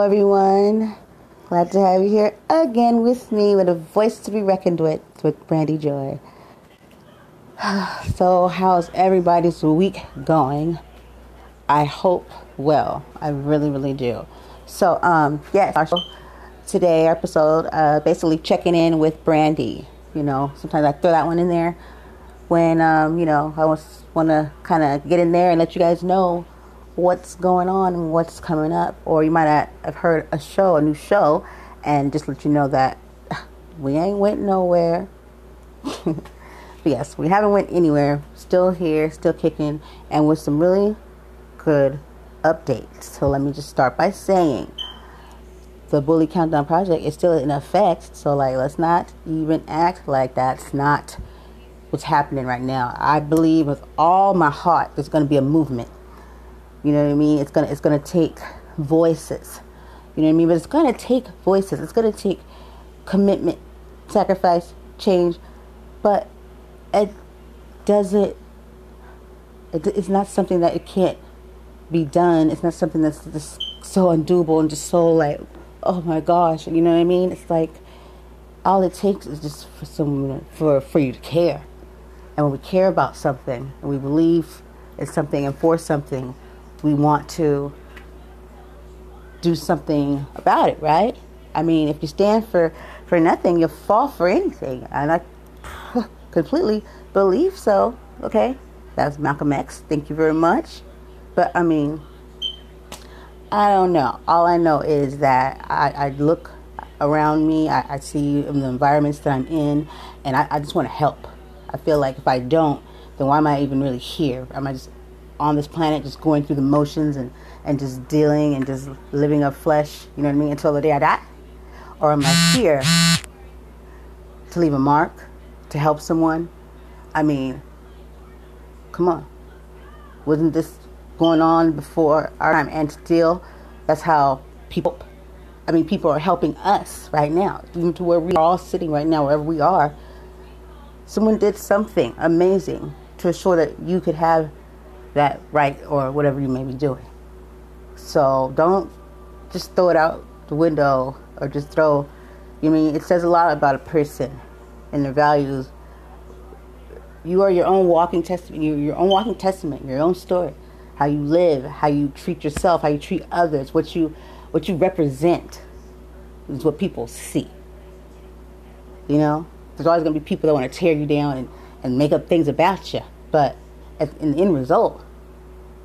everyone. Glad to have you here again with me with a voice to be reckoned with, with Brandy Joy. So, how's everybody's week going? I hope well. I really, really do. So, um, yes, our show today our episode, uh, basically checking in with Brandy. You know, sometimes I throw that one in there when, um, you know, I want to kind of get in there and let you guys know what's going on and what's coming up. Or you might have heard a show, a new show, and just let you know that we ain't went nowhere. yes, we haven't went anywhere. Still here, still kicking, and with some really good updates. So let me just start by saying the Bully Countdown Project is still in effect. So like, let's not even act like that's not what's happening right now. I believe with all my heart there's going to be a movement you know what I mean? It's gonna it's gonna take voices. You know what I mean? But it's gonna take voices. It's gonna take commitment, sacrifice, change. But it doesn't. It, it's not something that it can't be done. It's not something that's just so undoable and just so like, oh my gosh. You know what I mean? It's like all it takes is just for someone for for you to care. And when we care about something and we believe in something and for something, we want to do something about it, right? I mean, if you stand for, for nothing, you'll fall for anything. And I completely believe so. Okay? That's Malcolm X. Thank you very much. But I mean, I don't know. All I know is that I, I look around me, I, I see the environments that I'm in, and I, I just want to help. I feel like if I don't, then why am I even really here? Am I just on this planet just going through the motions and, and just dealing and just living of flesh, you know what I mean, until the day I die? Or am I here to leave a mark, to help someone? I mean, come on. Wasn't this going on before our time? And still, that's how people, I mean, people are helping us right now, even to where we are all sitting right now, wherever we are. Someone did something amazing to ensure that you could have that right or whatever you may be doing. So don't just throw it out the window or just throw. You mean it says a lot about a person and their values. You are your own walking testament. You're your own walking testament. Your own story. How you live, how you treat yourself, how you treat others, what you what you represent is what people see. You know, there's always going to be people that want to tear you down and, and make up things about you, but in the end result,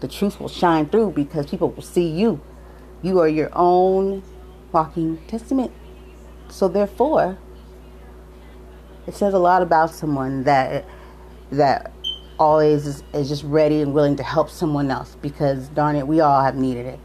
the truth will shine through because people will see you. You are your own walking testament. So therefore, it says a lot about someone that that always is, is just ready and willing to help someone else because darn it, we all have needed it.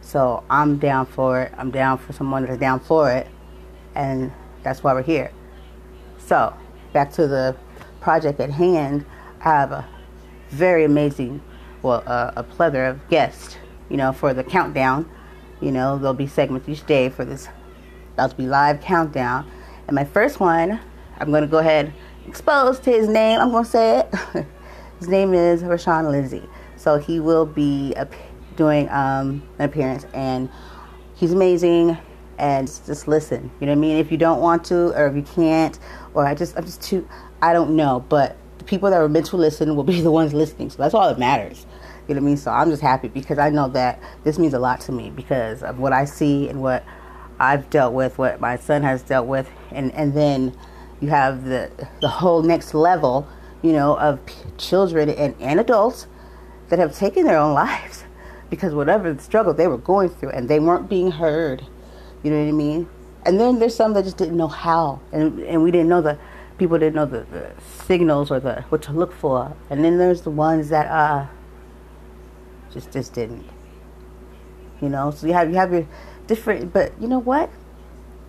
So I'm down for it. I'm down for someone that's down for it, and that's why we're here. So back to the project at hand. I have a very amazing, well, uh, a plethora of guests, you know, for the countdown. You know, there'll be segments each day for this to be live countdown. And my first one, I'm going to go ahead expose to his name. I'm going to say it. his name is Rashawn Lindsay. So he will be doing um, an appearance, and he's amazing. And just listen, you know what I mean. If you don't want to, or if you can't, or I just, I'm just too, I don't know. But people that were meant to listen will be the ones listening. So that's all that matters. You know what I mean? So I'm just happy because I know that this means a lot to me because of what I see and what I've dealt with, what my son has dealt with, and and then you have the the whole next level, you know, of p- children and, and adults that have taken their own lives because whatever the struggle they were going through and they weren't being heard. You know what I mean? And then there's some that just didn't know how, and and we didn't know the people didn't know the, the signals or the what to look for. And then there's the ones that uh just just didn't. You know, so you have you have your different but you know what?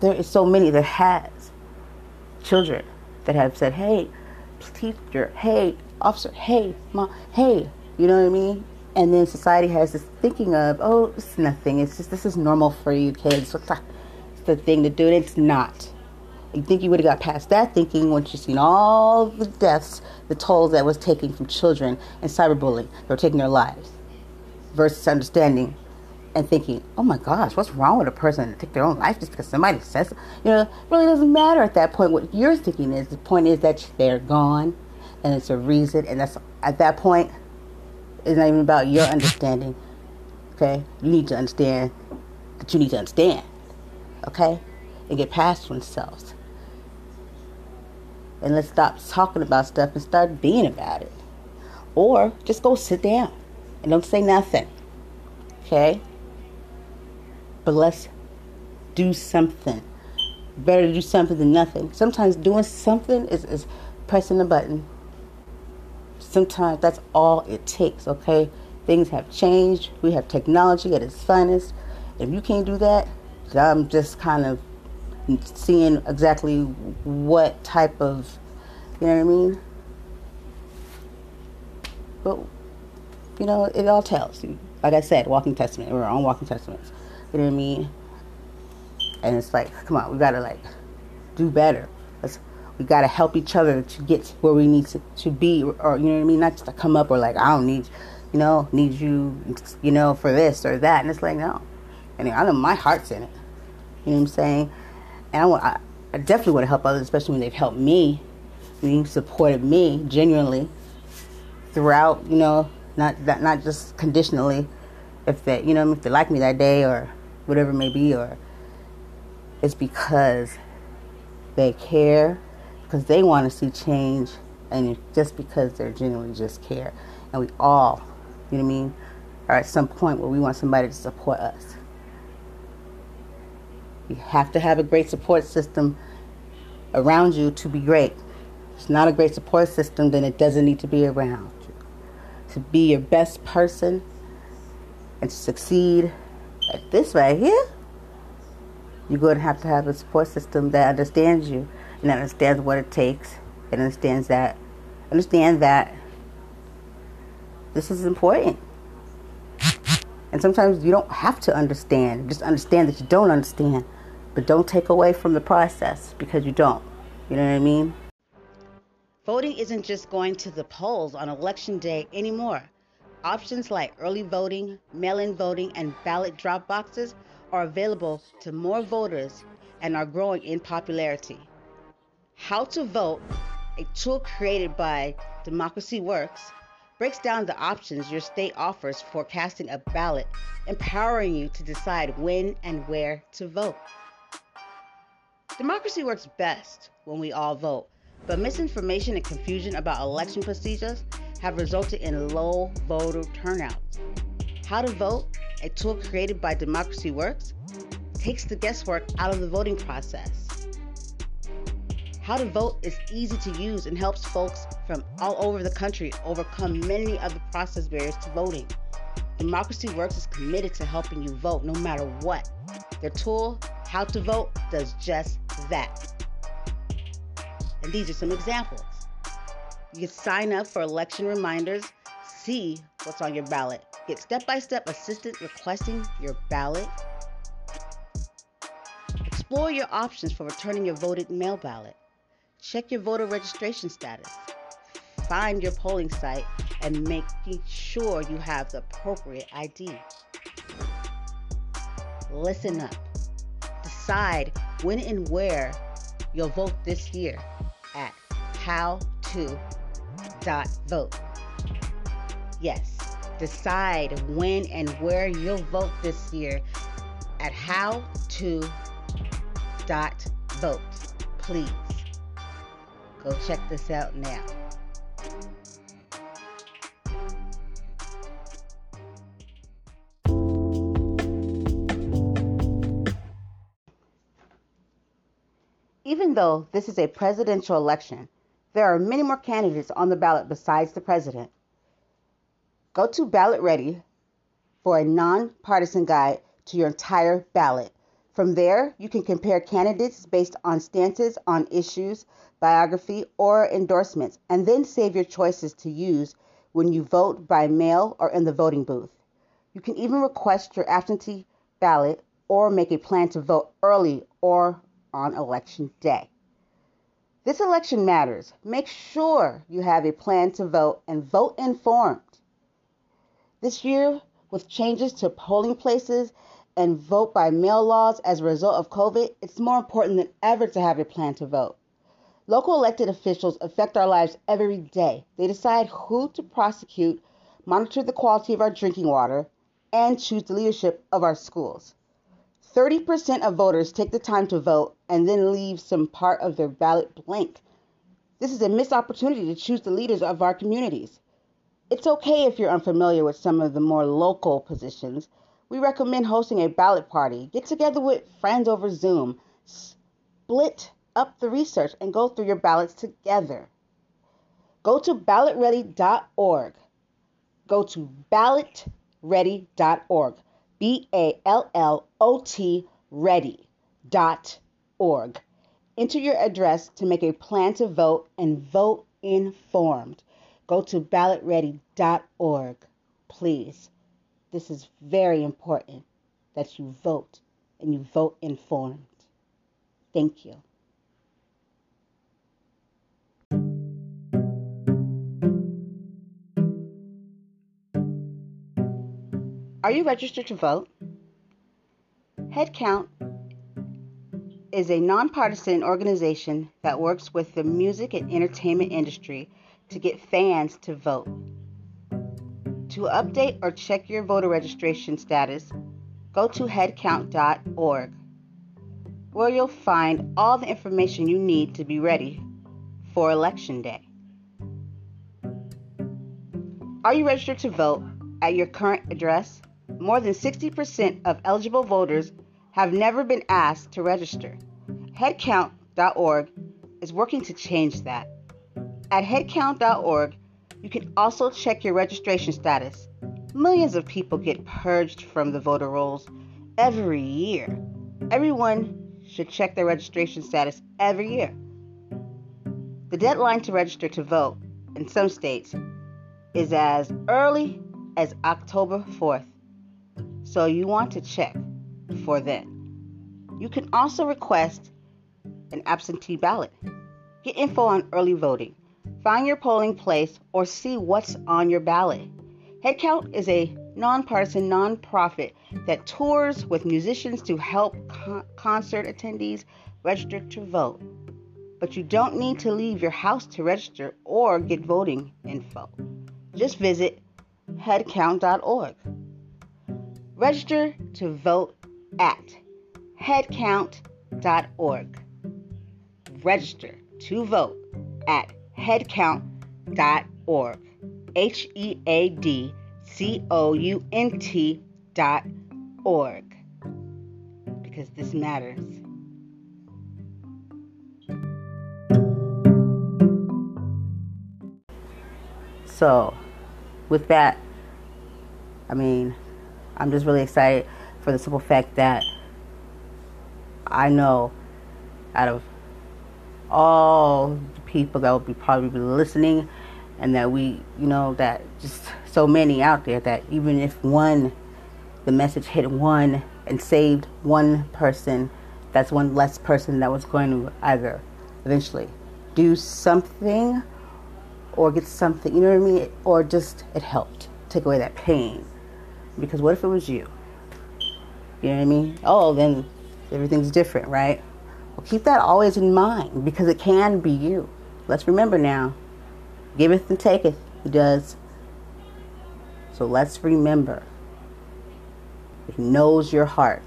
There is so many that has children that have said, Hey, teacher, hey, officer, hey, mom, hey, you know what I mean? And then society has this thinking of, oh, it's nothing. It's just this is normal for you kids. It's the thing to do. And It's not. You think you would have got past that thinking once you've seen all the deaths, the tolls that was taken from children and cyberbullying that were taking their lives, versus understanding and thinking, oh my gosh, what's wrong with a person to take their own life just because somebody says, you know, it really doesn't matter at that point. What you're thinking is the point is that they're gone and it's a reason. And that's at that point, it's not even about your understanding. Okay? You need to understand that you need to understand. Okay? And get past themselves. And let's stop talking about stuff and start being about it. Or just go sit down and don't say nothing. Okay? But let's do something. Better to do something than nothing. Sometimes doing something is, is pressing a button. Sometimes that's all it takes, okay? Things have changed. We have technology at its finest. If you can't do that, I'm just kind of seeing exactly what type of, you know what I mean? But, you know, it all tells you. Like I said, walking testament. We're on walking testaments. You know what I mean? And it's like, come on, we gotta like do better. Let's, we gotta help each other to get where we need to, to be, or you know what I mean? Not just to come up or like, I don't need, you know, need you, you know, for this or that. And it's like, no. And I know my heart's in it. You know what I'm saying? And I, want, I, I definitely want to help others, especially when they've helped me, when you've supported me genuinely throughout, you know, not not, not just conditionally, if they, you know, if they like me that day or whatever it may be, or it's because they care, because they want to see change, and just because they're genuinely just care. And we all, you know what I mean, are at some point where we want somebody to support us. You have to have a great support system around you to be great. If it's not a great support system, then it doesn't need to be around you. To be your best person and to succeed at this right here, you're going to have to have a support system that understands you and understands what it takes and understands that understand that this is important. And sometimes you don't have to understand. Just understand that you don't understand. But don't take away from the process because you don't. You know what I mean? Voting isn't just going to the polls on election day anymore. Options like early voting, mail in voting, and ballot drop boxes are available to more voters and are growing in popularity. How to Vote, a tool created by Democracy Works, breaks down the options your state offers for casting a ballot, empowering you to decide when and where to vote. Democracy works best when we all vote, but misinformation and confusion about election procedures have resulted in low voter turnout. How to Vote, a tool created by Democracy Works, takes the guesswork out of the voting process. How to Vote is easy to use and helps folks from all over the country overcome many of the process barriers to voting. Democracy Works is committed to helping you vote no matter what. Their tool, How to Vote, does just that. And these are some examples. You can sign up for election reminders, see what's on your ballot, get step by step assistance requesting your ballot, explore your options for returning your voted mail ballot, check your voter registration status, find your polling site, and making sure you have the appropriate ID. Listen up. Decide when and where you'll vote this year at how to dot vote. Yes, decide when and where you'll vote this year at how to dot vote. Please go check this out now. Even though this is a presidential election, there are many more candidates on the ballot besides the president. Go to Ballot Ready for a nonpartisan guide to your entire ballot. From there, you can compare candidates based on stances on issues, biography, or endorsements, and then save your choices to use when you vote by mail or in the voting booth. You can even request your absentee ballot or make a plan to vote early or on election day. This election matters. Make sure you have a plan to vote and vote informed. This year, With changes to polling places and vote by mail laws as a result of COVID, it's more important than ever to have a plan to vote. Local elected officials affect our lives every day. They decide who to prosecute, monitor the quality of our drinking water, and choose the leadership of our schools. 30% of voters take the time to vote and then leave some part of their ballot blank. This is a missed opportunity to choose the leaders of our communities. It's okay if you're unfamiliar with some of the more local positions. We recommend hosting a ballot party. Get together with friends over Zoom. Split up the research and go through your ballots together. Go to ballotready.org. Go to ballotready.org. B A L L O T org. Enter your address to make a plan to vote and vote informed. Go to ballotready.org. Please. This is very important that you vote and you vote informed. Thank you. Are you registered to vote? Headcount is a nonpartisan organization that works with the music and entertainment industry to get fans to vote. To update or check your voter registration status, go to headcount.org, where you'll find all the information you need to be ready for Election Day. Are you registered to vote at your current address? More than 60% of eligible voters have never been asked to register. Headcount.org is working to change that. At headcount.org, you can also check your registration status. Millions of people get purged from the voter rolls every year. Everyone should check their registration status every year. The deadline to register to vote in some states is as early as October 4th. So you want to check for then. You can also request an absentee ballot. Get info on early voting. Find your polling place or see what's on your ballot. Headcount is a nonpartisan nonprofit that tours with musicians to help con- concert attendees register to vote. But you don't need to leave your house to register or get voting info. Just visit headcount.org. Register to vote at headcount.org. Register to vote at headcount.org. H E A D C O U N T dot org. Because this matters. So, with that, I mean, I'm just really excited for the simple fact that I know out of all the people that will be probably listening and that we you know that just so many out there that even if one the message hit one and saved one person that's one less person that was going to either eventually do something or get something you know what i mean? Or just it helped take away that pain because what if it was you? You know what I mean? Oh, then everything's different, right? Well, keep that always in mind because it can be you. Let's remember now giveth and taketh, he does. So let's remember. He knows your heart.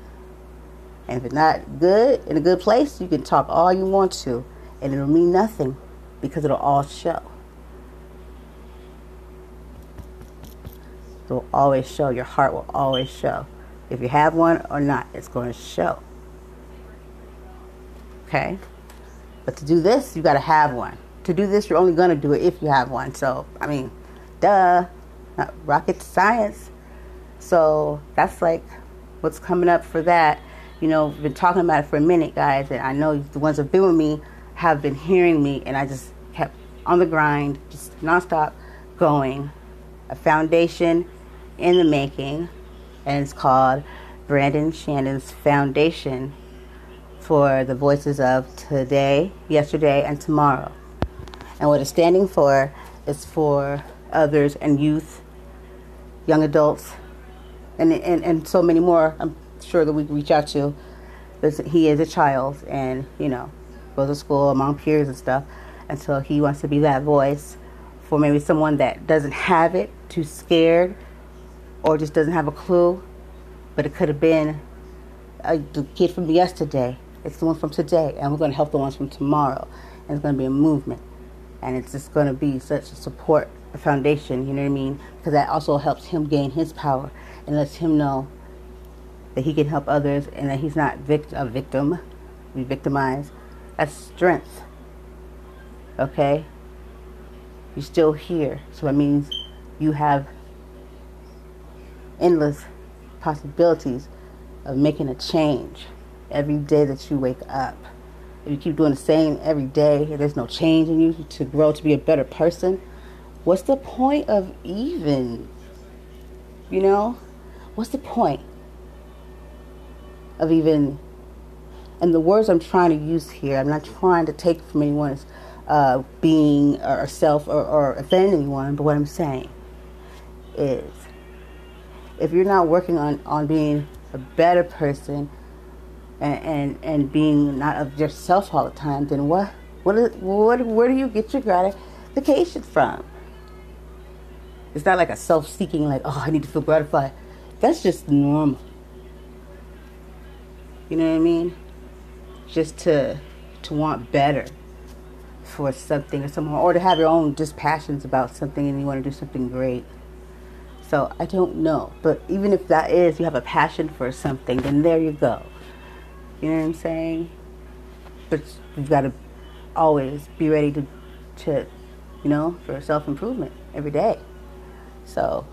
And if it's not good, in a good place, you can talk all you want to, and it'll mean nothing because it'll all show. Will always show. Your heart will always show. If you have one or not, it's going to show. Okay? But to do this, you got to have one. To do this, you're only going to do it if you have one. So, I mean, duh. Not rocket science. So, that's like what's coming up for that. You know, I've been talking about it for a minute, guys, and I know the ones that have been with me have been hearing me, and I just kept on the grind, just nonstop going. A foundation in the making, and it's called Brandon Shannon's Foundation for the voices of today, yesterday, and tomorrow. And what it's standing for is for others and youth, young adults, and and and so many more. I'm sure that we can reach out to. He is a child, and you know, goes to school among peers and stuff, and so he wants to be that voice for maybe someone that doesn't have it, too scared, or just doesn't have a clue. But it could have been a, the kid from yesterday. It's the one from today, and we're going to help the ones from tomorrow. And it's going to be a movement, and it's just going to be such a support, a foundation. You know what I mean? Because that also helps him gain his power and lets him know that he can help others and that he's not vict- a victim, be victimized. That's strength. Okay? You're still here. So it means you have endless possibilities of making a change every day that you wake up. If you keep doing the same every day, there's no change in you to grow to be a better person, what's the point of even, you know? What's the point of even, and the words I'm trying to use here, I'm not trying to take from anyone's uh, being or self or, or offend anyone, but what I'm saying is if you're not working on, on being a better person and, and, and being not of yourself all the time, then what, what, what, where do you get your gratification from? It's not like a self seeking, like, oh, I need to feel gratified. That's just normal. You know what I mean? Just to to want better for something or someone, or to have your own just passions about something and you want to do something great. So I don't know, but even if that is you have a passion for something, then there you go. You know what I'm saying? But you've got to always be ready to, to, you know, for self improvement every day. So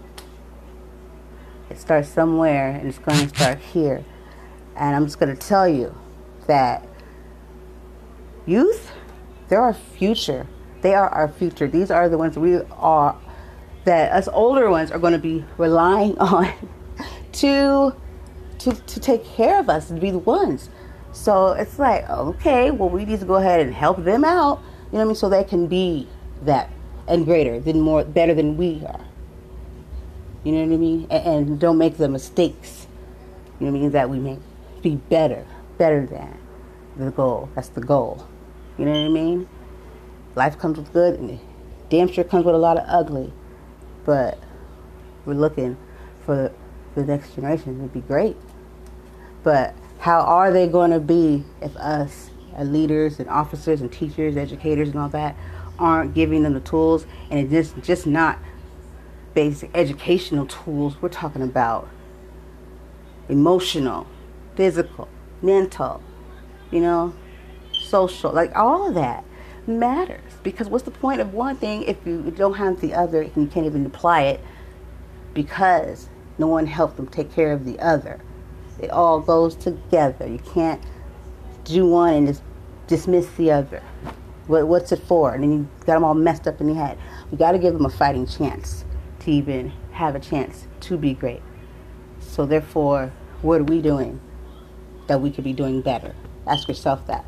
it starts somewhere and it's going to start here. And I'm just going to tell you that youth, they're our future. They are our future. These are the ones we are, that us older ones are going to be relying on to, to, to take care of us and be the ones. So it's like, okay, well, we need to go ahead and help them out, you know what I mean, so they can be that and greater than more, better than we are. You know what I mean? And, and don't make the mistakes. You know what I mean? That we make be better, better than the goal. That's the goal. You know what I mean? Life comes with good, and damn sure comes with a lot of ugly. But we're looking for the next generation. It'd be great. But how are they going to be if us, as leaders and officers and teachers, educators, and all that, aren't giving them the tools and it's just just not basic educational tools. We're talking about emotional, physical, mental, you know, social, like all of that matters. Because what's the point of one thing if you don't have the other and you can't even apply it because no one helped them take care of the other? It all goes together. You can't do one and just dismiss the other. What, what's it for? And then you got them all messed up in the head. We got to give them a fighting chance to even have a chance to be great. So, therefore, what are we doing that we could be doing better? Ask yourself that.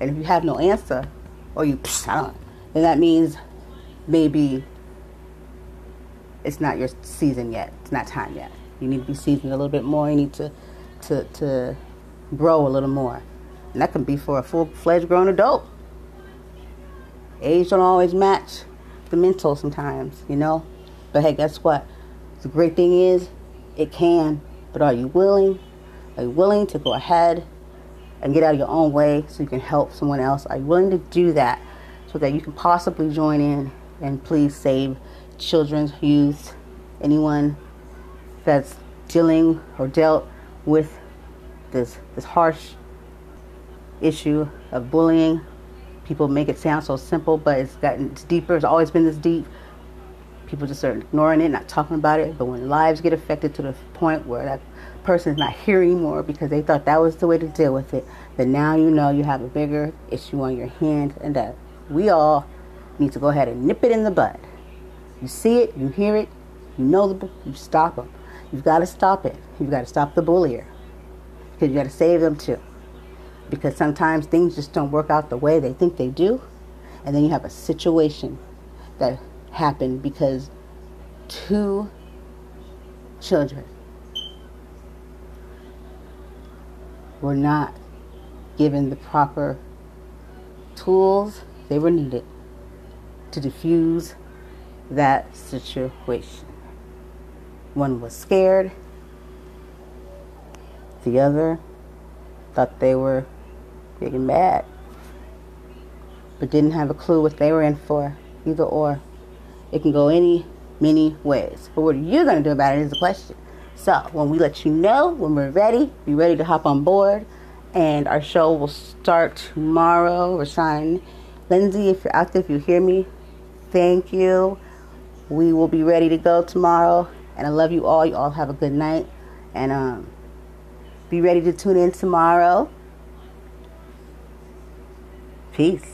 And if you have no answer, or you, I don't then that means maybe it's not your season yet. It's not time yet. You need to be seasoned a little bit more. You need to, to, to grow a little more. And that can be for a full fledged grown adult. Age don't always match the mental sometimes, you know. But hey, guess what? The great thing is, it can. But are you willing? Are you willing to go ahead and get out of your own way so you can help someone else? Are you willing to do that so that you can possibly join in and please save children, youth, anyone that's dealing or dealt with this this harsh issue of bullying people make it sound so simple, but it's gotten it's deeper. It's always been this deep. People just are ignoring it, not talking about it. But when lives get affected to the point where that person is not here anymore because they thought that was the way to deal with it, then now you know you have a bigger issue on your hands, and that we all need to go ahead and nip it in the bud. You see it, you hear it, you know the, you stop them. You've got to stop it. You've got to stop the bullier because you got to save them too because sometimes things just don't work out the way they think they do. And then you have a situation that happened because two children were not given the proper tools they were needed to defuse that situation. One was scared, the other thought they were big and bad, but didn't have a clue what they were in for, either or. It can go any, many ways. But what are you going to do about it is the question. So, when we let you know, when we're ready, be ready to hop on board. And our show will start tomorrow. Rashawn Lindsay, if you're out there, if you hear me, thank you. We will be ready to go tomorrow. And I love you all. You all have a good night. And um, be ready to tune in tomorrow. Peace.